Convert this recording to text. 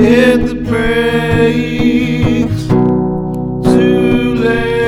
hit the brakes too late.